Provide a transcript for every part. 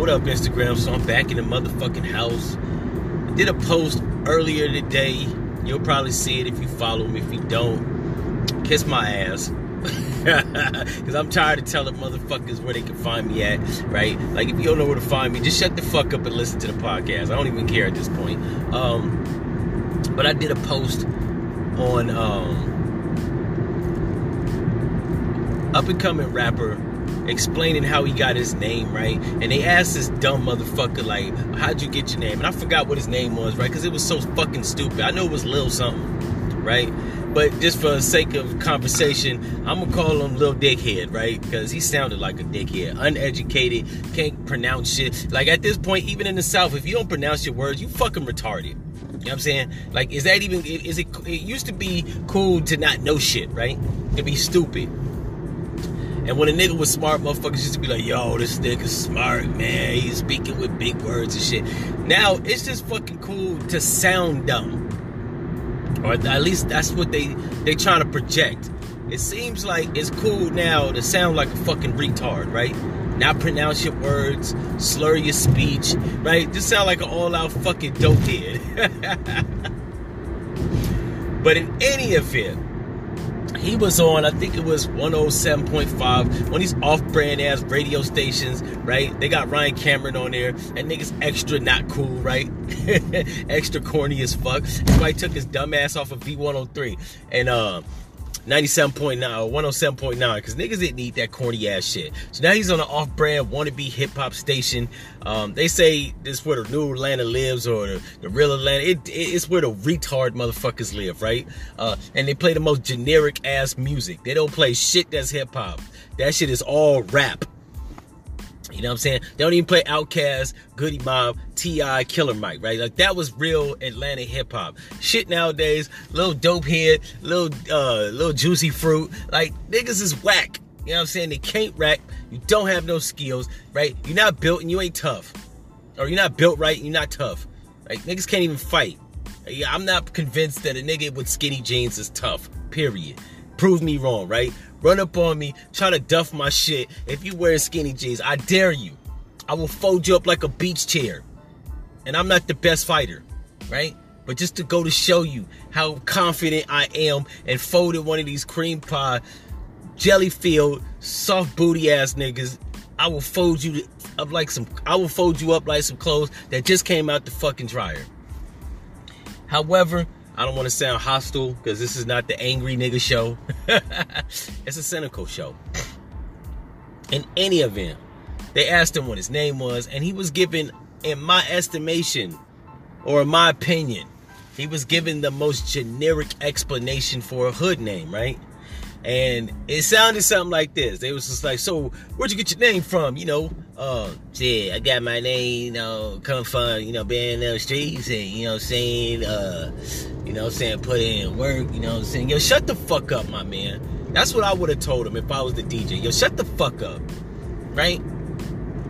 what up, Instagram? So I'm back in the motherfucking house. I did a post earlier today. You'll probably see it if you follow me. If you don't, kiss my ass. Because I'm tired of telling motherfuckers where they can find me at, right? Like, if you don't know where to find me, just shut the fuck up and listen to the podcast. I don't even care at this point. Um, but I did a post on um, up and coming rapper explaining how he got his name, right? And they asked this dumb motherfucker, like, how'd you get your name? And I forgot what his name was, right? Because it was so fucking stupid. I know it was Lil something, right? But just for the sake of conversation, I'm gonna call him Lil Dickhead, right? Because he sounded like a dickhead, uneducated, can't pronounce shit. Like at this point, even in the South, if you don't pronounce your words, you fucking retarded. You know what I'm saying? Like, is that even? Is it? It used to be cool to not know shit, right? To be stupid. And when a nigga was smart, motherfuckers used to be like, yo, this nigga's smart, man. He's speaking with big words and shit. Now, it's just fucking cool to sound dumb. Or at least that's what they they trying to project. It seems like it's cool now to sound like a fucking retard, right? Not pronounce your words, slur your speech, right? Just sound like an all-out fucking dopehead. but in any event, he was on, I think it was 107.5, one of these off-brand ass radio stations, right? They got Ryan Cameron on there, and niggas extra not cool, right? extra corny as fuck. That's why he took his dumb ass off of V103 and uh 97.9 or 107.9 because niggas didn't eat that corny ass shit. So now he's on an off brand wannabe hip hop station. Um, they say this is where the new Atlanta lives or the, the real Atlanta. It, it, it's where the retard motherfuckers live, right? Uh, and they play the most generic ass music. They don't play shit that's hip hop. That shit is all rap. You know what I'm saying? They don't even play Outkast, Goodie Mob, T.I., Killer Mike, right? Like that was real Atlanta hip hop. Shit nowadays, little dope head, little uh little juicy fruit. Like niggas is whack. You know what I'm saying? They can't rap. You don't have no skills, right? You're not built and you ain't tough. Or you're not built right and you're not tough. Like niggas can't even fight. Yeah, I'm not convinced that a nigga with skinny jeans is tough. Period. Prove me wrong, right? Run up on me, try to duff my shit. If you wear skinny jeans, I dare you. I will fold you up like a beach chair. And I'm not the best fighter, right? But just to go to show you how confident I am and folded one of these cream pie, jelly filled, soft booty ass niggas, I will fold you up like some I will fold you up like some clothes that just came out the fucking dryer. However, I don't want to sound hostile because this is not the angry nigga show. it's a cynical show. In any event, they asked him what his name was, and he was given, in my estimation, or in my opinion, he was given the most generic explanation for a hood name, right? And it sounded something like this. They was just like, so where'd you get your name from? You know, uh, shit, I got my name, you know, come from, you know, being in the streets and, you know, saying, uh, you know, saying put in work, you know, I'm saying, yo, shut the fuck up, my man. That's what I would have told him if I was the DJ. Yo, shut the fuck up, right?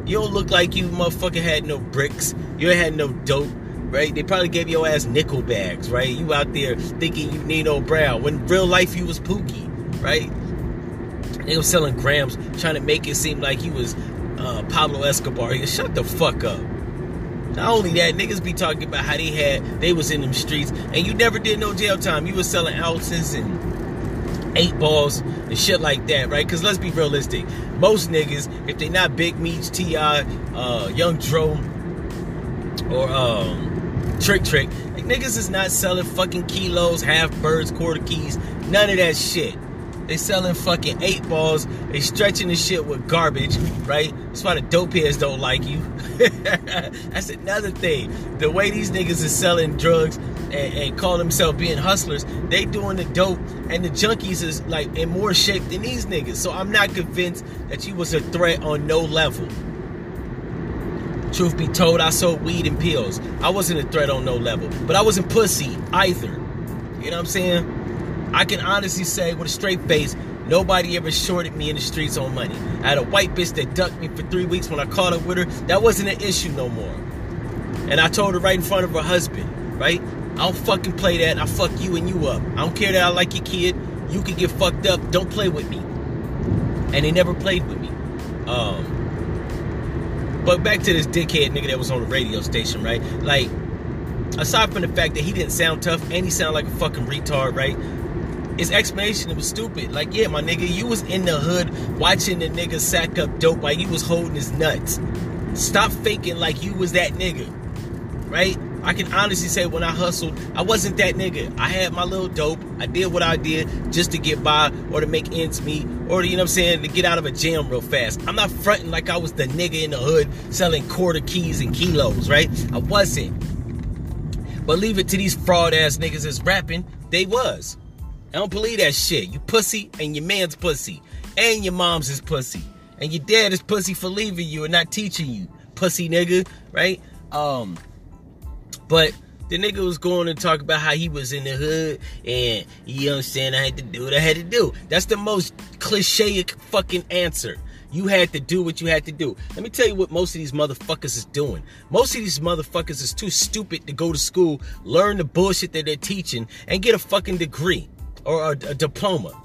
You don't look like you motherfucker had no bricks. You had no dope right? They probably gave your ass nickel bags, right? You out there thinking you Nino Brown when real life you was Pookie right? They was selling grams, trying to make it seem like he was uh, Pablo Escobar. He shut the fuck up. Not only that, niggas be talking about how they had, they was in them streets, and you never did no jail time. You was selling ounces and eight balls and shit like that, right? Because let's be realistic. Most niggas, if they not Big Meech, T.I., uh, Young Dro, or um, Trick Trick, like, niggas is not selling fucking kilos, half birds, quarter keys, none of that shit. They selling fucking eight balls. They stretching the shit with garbage, right? That's why the dope heads don't like you. That's another thing. The way these niggas is selling drugs and, and call themselves being hustlers, they doing the dope and the junkies is like in more shape than these niggas. So I'm not convinced that you was a threat on no level. Truth be told, I sold weed and pills. I wasn't a threat on no level. But I wasn't pussy either. You know what I'm saying? I can honestly say with a straight face, nobody ever shorted me in the streets on money. I had a white bitch that ducked me for three weeks when I caught up with her. That wasn't an issue no more. And I told her right in front of her husband, right? I don't fucking play that. I fuck you and you up. I don't care that I like your kid. You can get fucked up. Don't play with me. And they never played with me. Um, But back to this dickhead nigga that was on the radio station, right? Like, aside from the fact that he didn't sound tough and he sounded like a fucking retard, right? His explanation was stupid. Like, yeah, my nigga, you was in the hood watching the nigga sack up dope while you was holding his nuts. Stop faking like you was that nigga, right? I can honestly say when I hustled, I wasn't that nigga. I had my little dope. I did what I did just to get by or to make ends meet or, you know what I'm saying, to get out of a jam real fast. I'm not fronting like I was the nigga in the hood selling quarter keys and kilos, right? I wasn't. But leave it to these fraud ass niggas that's rapping, they was. I don't believe that shit. You pussy and your man's pussy. And your mom's is pussy. And your dad is pussy for leaving you and not teaching you. Pussy nigga, right? Um, but the nigga was going to talk about how he was in the hood and you know what I'm saying, I had to do what I had to do. That's the most cliche fucking answer. You had to do what you had to do. Let me tell you what most of these motherfuckers is doing. Most of these motherfuckers is too stupid to go to school, learn the bullshit that they're teaching, and get a fucking degree or a, a diploma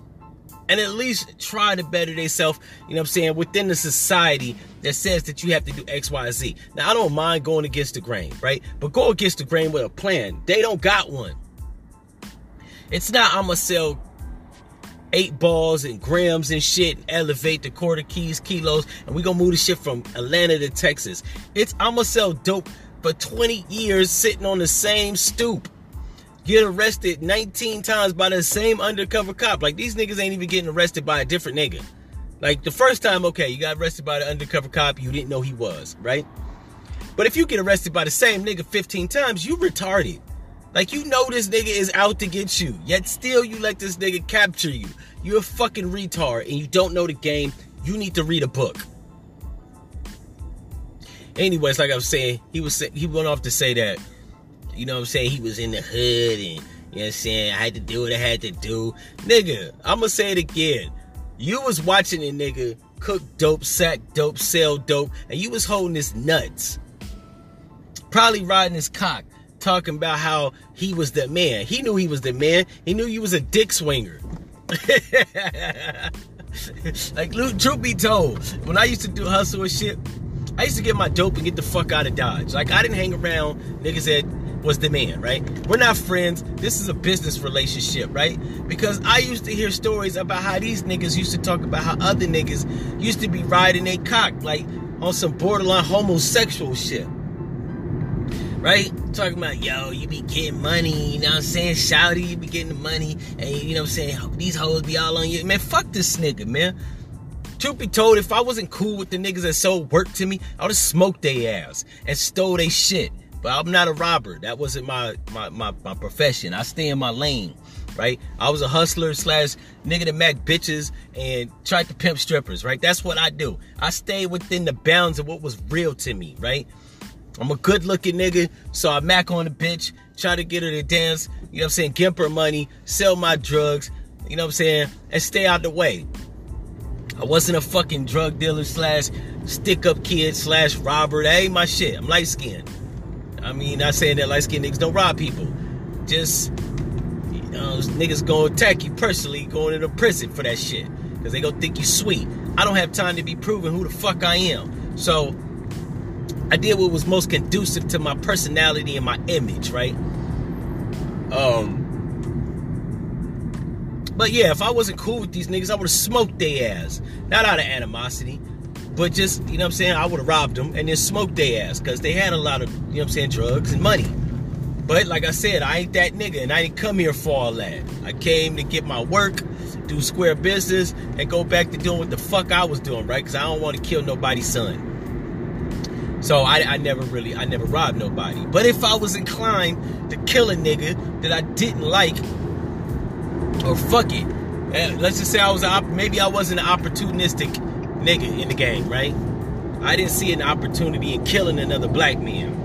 and at least try to better themselves, you know what I'm saying, within the society that says that you have to do X, Y, Z. Now, I don't mind going against the grain, right? But go against the grain with a plan. They don't got one. It's not, I'm going to sell eight balls and grams and shit, and elevate the quarter keys, kilos, and we going to move the shit from Atlanta to Texas. It's, I'm going to sell dope for 20 years sitting on the same stoop get arrested 19 times by the same undercover cop. Like these niggas ain't even getting arrested by a different nigga. Like the first time, okay, you got arrested by the undercover cop, you didn't know he was, right? But if you get arrested by the same nigga 15 times, you retarded. Like you know this nigga is out to get you, yet still you let this nigga capture you. You're a fucking retard and you don't know the game. You need to read a book. Anyways, like I was saying, he was he went off to say that you know what I'm saying? He was in the hood and, you know what I'm saying? I had to do what I had to do. Nigga, I'm gonna say it again. You was watching a nigga cook dope, sack dope, sell dope, and you was holding his nuts. Probably riding his cock, talking about how he was the man. He knew he was the man. He knew you was a dick swinger. like, truth be told, when I used to do hustle and shit, I used to get my dope and get the fuck out of Dodge. Like, I didn't hang around niggas that was the man, right? We're not friends. This is a business relationship, right? Because I used to hear stories about how these niggas used to talk about how other niggas used to be riding a cock, like on some borderline homosexual shit. Right? Talking about, yo, you be getting money, you know what I'm saying? Shouty, you be getting the money, and you know what I'm saying? These hoes be all on you. Man, fuck this nigga, man. Truth be told, if I wasn't cool with the niggas that sold work to me, I would have smoked their ass and stole their shit but I'm not a robber. That wasn't my, my, my, my profession. I stay in my lane, right? I was a hustler slash nigga that mac bitches and tried to pimp strippers, right? That's what I do. I stay within the bounds of what was real to me, right? I'm a good looking nigga, so I mac on a bitch, try to get her to dance, you know what I'm saying, gimp her money, sell my drugs, you know what I'm saying, and stay out the way. I wasn't a fucking drug dealer slash stick up kid slash robber. That ain't my shit. I'm light skinned. I mean, not saying that light skinned niggas don't rob people. Just, you know, niggas gonna attack you personally going into prison for that shit. Because they gonna think you sweet. I don't have time to be proven who the fuck I am. So, I did what was most conducive to my personality and my image, right? Um, but yeah, if I wasn't cool with these niggas, I would have smoked their ass. Not out of animosity, but just, you know what I'm saying, I would have robbed them and then smoked their ass because they had a lot of, you know what I'm saying, drugs and money. But like I said, I ain't that nigga and I didn't come here for all that. I came to get my work, do square business, and go back to doing what the fuck I was doing, right? Because I don't want to kill nobody's son. So I, I never really, I never robbed nobody. But if I was inclined to kill a nigga that I didn't like, or fuck it, let's just say I was, maybe I wasn't an opportunistic nigga in the game, right? I didn't see an opportunity in killing another black man.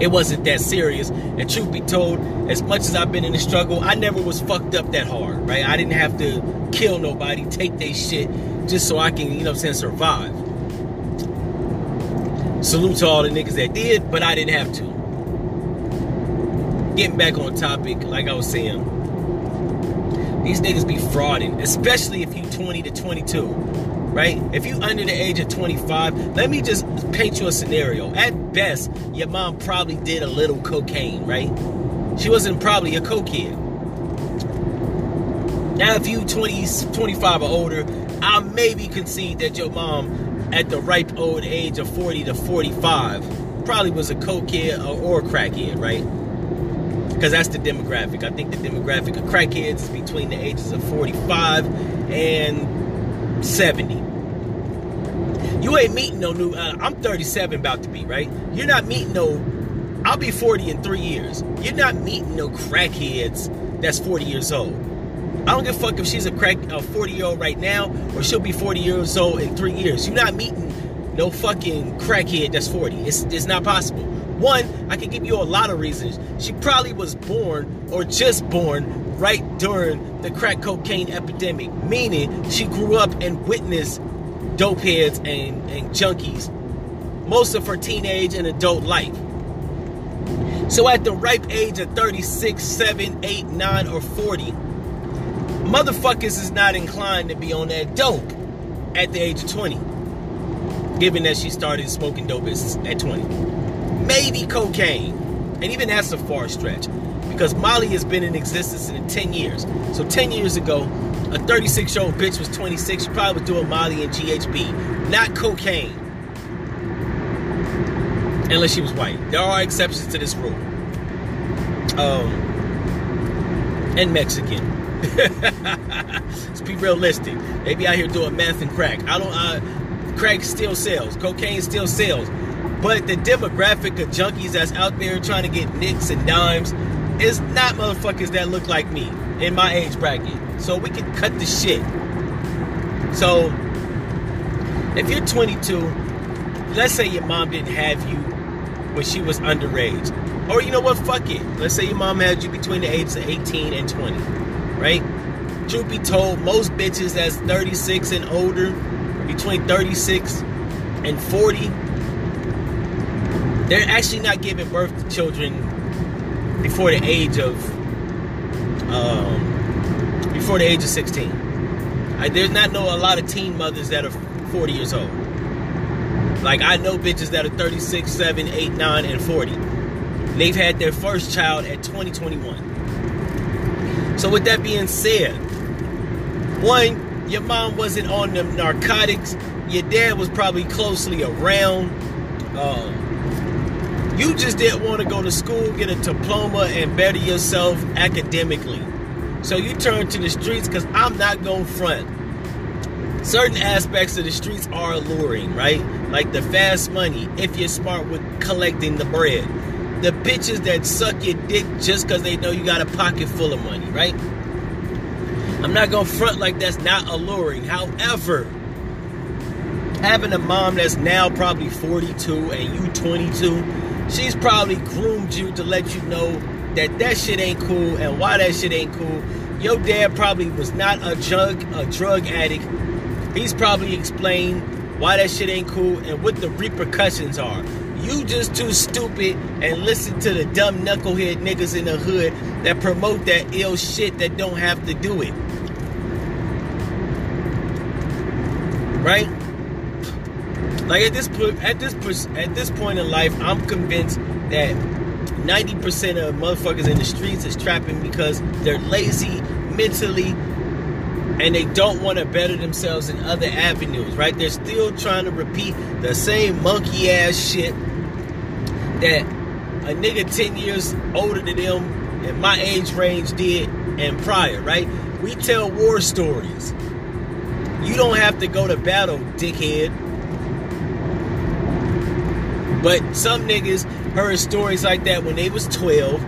It wasn't that serious. And truth be told, as much as I've been in the struggle, I never was fucked up that hard, right? I didn't have to kill nobody, take their shit, just so I can, you know I'm saying, survive. Salute to all the niggas that did, but I didn't have to. Getting back on topic, like I was saying, these niggas be frauding, especially if you 20 to 22 right? If you under the age of 25, let me just paint you a scenario. At best, your mom probably did a little cocaine, right? She wasn't probably a cokehead. Now, if you 20, 25 or older, I'll maybe concede that your mom, at the ripe old age of 40 to 45, probably was a cokehead or, or a crackhead, right? Because that's the demographic. I think the demographic of crackheads is between the ages of 45 and 70. You ain't meeting no new. Uh, I'm 37, about to be right. You're not meeting no. I'll be 40 in three years. You're not meeting no crackheads that's 40 years old. I don't give a fuck if she's a crack a 40 year old right now or she'll be 40 years old in three years. You're not meeting no fucking crackhead that's 40. It's it's not possible. One, I can give you a lot of reasons. She probably was born or just born right during the crack cocaine epidemic, meaning she grew up and witnessed dope heads and, and junkies most of her teenage and adult life. So at the ripe age of 36, 7, 8, 9, or 40, motherfuckers is not inclined to be on that dope at the age of 20. Given that she started smoking dope at 20. Maybe cocaine. And even that's a far stretch. Because Molly has been in existence in 10 years. So 10 years ago, a 36 year old bitch was 26. She probably was doing Molly and GHB, not cocaine unless she was white. There are exceptions to this rule. Um, and Mexican. Let's be realistic. They be out here doing meth and crack. I don't. Uh, crack still sells. Cocaine still sells. But the demographic of junkies that's out there trying to get nicks and dimes is not motherfuckers that look like me in my age bracket. So we can cut the shit. So if you're 22, let's say your mom didn't have you when she was underage. Or you know what, fuck it. Let's say your mom had you between the ages of 18 and 20, right? Truth be told, most bitches that's 36 and older, between 36 and 40, they're actually not giving birth to children before the age of um, before the age of 16. I, there's not know a lot of teen mothers that are 40 years old. Like I know bitches that are 36, 7, 8, 9, and 40. They've had their first child at 2021. So with that being said, one, your mom wasn't on the narcotics. Your dad was probably closely around. Um, you just didn't want to go to school, get a diploma, and better yourself academically. So you turned to the streets because I'm not going front certain aspects of the streets are alluring, right? Like the fast money, if you're smart with collecting the bread. The bitches that suck your dick just because they know you got a pocket full of money, right? I'm not gonna front like that's not alluring. However, having a mom that's now probably 42 and you 22, she's probably groomed you to let you know that that shit ain't cool and why that shit ain't cool. Your dad probably was not a drug a drug addict He's probably explained why that shit ain't cool and what the repercussions are. You just too stupid and listen to the dumb knucklehead niggas in the hood that promote that ill shit that don't have to do it. Right? Like at this at this at this point in life, I'm convinced that 90% of motherfuckers in the streets is trapping because they're lazy, mentally and they don't want to better themselves in other avenues, right? They're still trying to repeat the same monkey ass shit that a nigga 10 years older than them in my age range did and prior, right? We tell war stories. You don't have to go to battle, dickhead. But some niggas heard stories like that when they was 12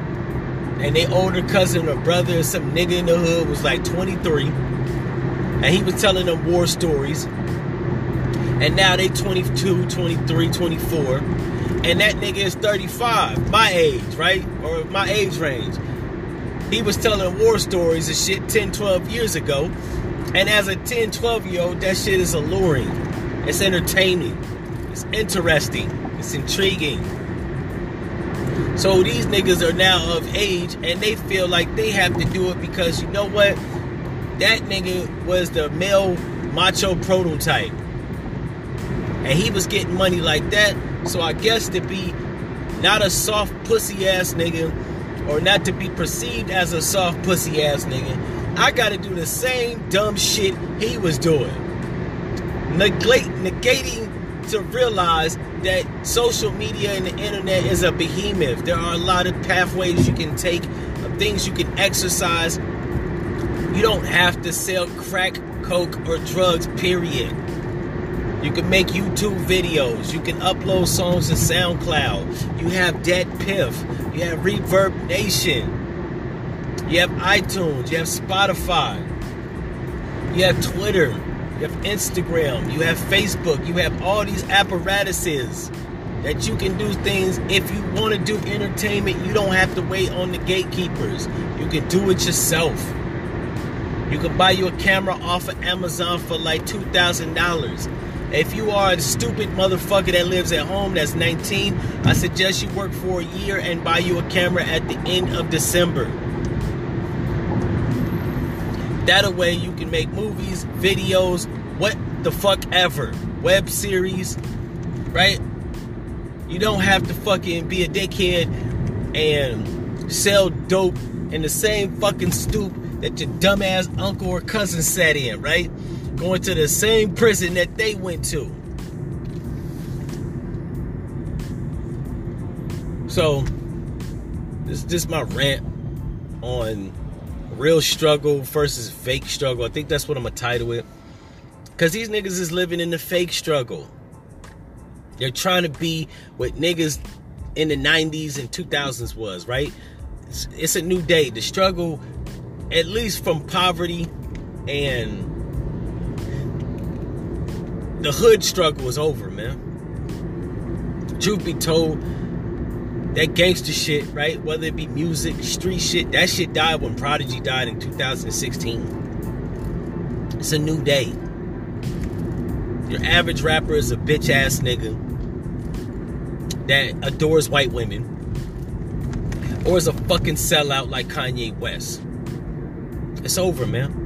and their older cousin or brother or some nigga in the hood was like 23 and he was telling them war stories. And now they 22, 23, 24. And that nigga is 35, my age, right? Or my age range. He was telling war stories and shit 10, 12 years ago. And as a 10, 12 year old, that shit is alluring. It's entertaining. It's interesting. It's intriguing. So these niggas are now of age and they feel like they have to do it because you know what? that nigga was the male macho prototype. And he was getting money like that. So I guess to be not a soft pussy ass nigga, or not to be perceived as a soft pussy ass nigga, I gotta do the same dumb shit he was doing. Negating to realize that social media and the internet is a behemoth. There are a lot of pathways you can take, things you can exercise. You don't have to sell crack, coke, or drugs, period. You can make YouTube videos. You can upload songs to SoundCloud. You have Dead Piff. You have Reverb Nation. You have iTunes. You have Spotify. You have Twitter. You have Instagram. You have Facebook. You have all these apparatuses that you can do things. If you want to do entertainment, you don't have to wait on the gatekeepers. You can do it yourself. You can buy you a camera off of Amazon for like $2,000. If you are a stupid motherfucker that lives at home that's 19, I suggest you work for a year and buy you a camera at the end of December. That way you can make movies, videos, what the fuck ever, web series, right? You don't have to fucking be a dickhead and sell dope in the same fucking stoop that your dumbass uncle or cousin sat in, right? Going to the same prison that they went to. So, this is just my rant on real struggle versus fake struggle. I think that's what I'm gonna title it. Cause these niggas is living in the fake struggle. They're trying to be what niggas in the 90s and 2000s was, right? It's, it's a new day. The struggle, at least from poverty and the hood struggle is over, man. Truth be told, that gangster shit, right? Whether it be music, street shit, that shit died when Prodigy died in 2016. It's a new day. Your average rapper is a bitch ass nigga that adores white women or is a fucking sellout like Kanye West. It's over, man.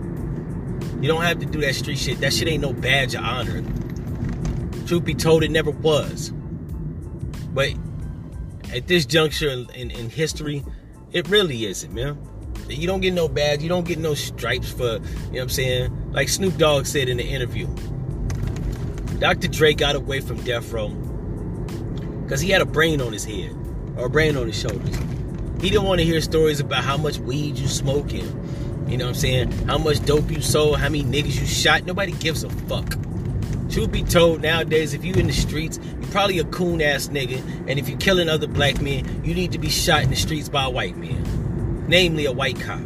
You don't have to do that street shit. That shit ain't no badge of honor. Truth be told, it never was. But at this juncture in, in, in history, it really isn't, man. You don't get no badge, you don't get no stripes for, you know what I'm saying? Like Snoop Dogg said in the interview. Dr. Dre got away from death row because he had a brain on his head or a brain on his shoulders. He didn't want to hear stories about how much weed you smoking, you know what I'm saying? How much dope you sold, how many niggas you shot. Nobody gives a fuck. Truth be told, nowadays, if you in the streets, you're probably a coon ass nigga. And if you're killing other black men, you need to be shot in the streets by a white man, namely a white cop.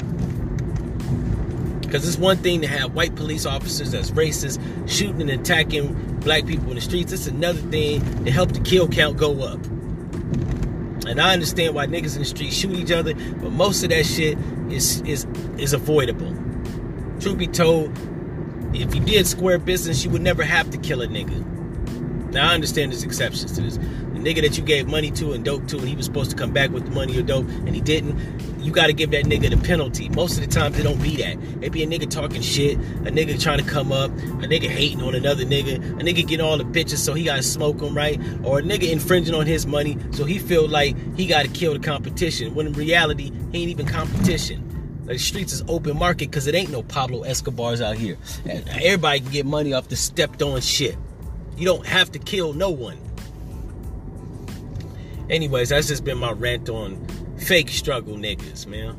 Because it's one thing to have white police officers that's racist shooting and attacking black people in the streets. It's another thing to help the kill count go up. And I understand why niggas in the street shoot each other, but most of that shit is is is avoidable. Truth be told, if you did square business, you would never have to kill a nigga. Now I understand there's exceptions to this. The nigga that you gave money to and dope to, and he was supposed to come back with the money or dope, and he didn't. You got to give that nigga the penalty. Most of the times it don't be that. It be a nigga talking shit, a nigga trying to come up, a nigga hating on another nigga, a nigga getting all the bitches so he got to smoke them right, or a nigga infringing on his money so he feel like he got to kill the competition. When in reality he ain't even competition. The streets is open market because it ain't no Pablo Escobars out here. Everybody can get money off the stepped on shit. You don't have to kill no one. Anyways, that's just been my rant on fake struggle niggas, man.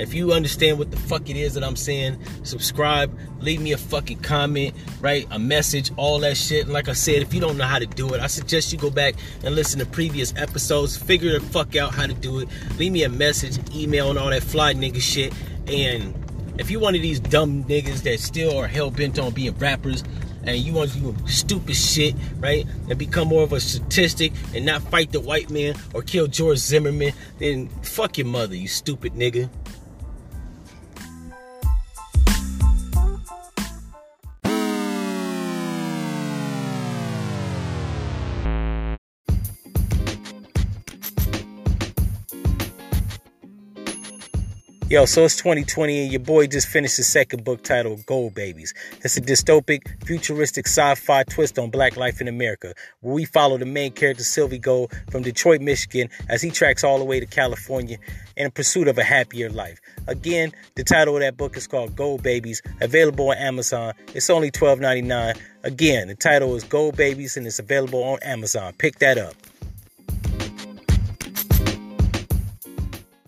If you understand what the fuck it is that I'm saying, subscribe, leave me a fucking comment, write a message, all that shit. And like I said, if you don't know how to do it, I suggest you go back and listen to previous episodes, figure the fuck out how to do it. Leave me a message, email, and all that fly nigga shit. And if you're one of these dumb niggas that still are hell bent on being rappers, and you want to do stupid shit, right? And become more of a statistic and not fight the white man or kill George Zimmerman, then fuck your mother, you stupid nigga. Yo, so it's 2020 and your boy just finished his second book titled Gold Babies. It's a dystopic, futuristic sci-fi twist on black life in America, where we follow the main character Sylvie Gold from Detroit, Michigan, as he tracks all the way to California in pursuit of a happier life. Again, the title of that book is called Gold Babies, available on Amazon. It's only $12.99. Again, the title is Gold Babies and it's available on Amazon. Pick that up.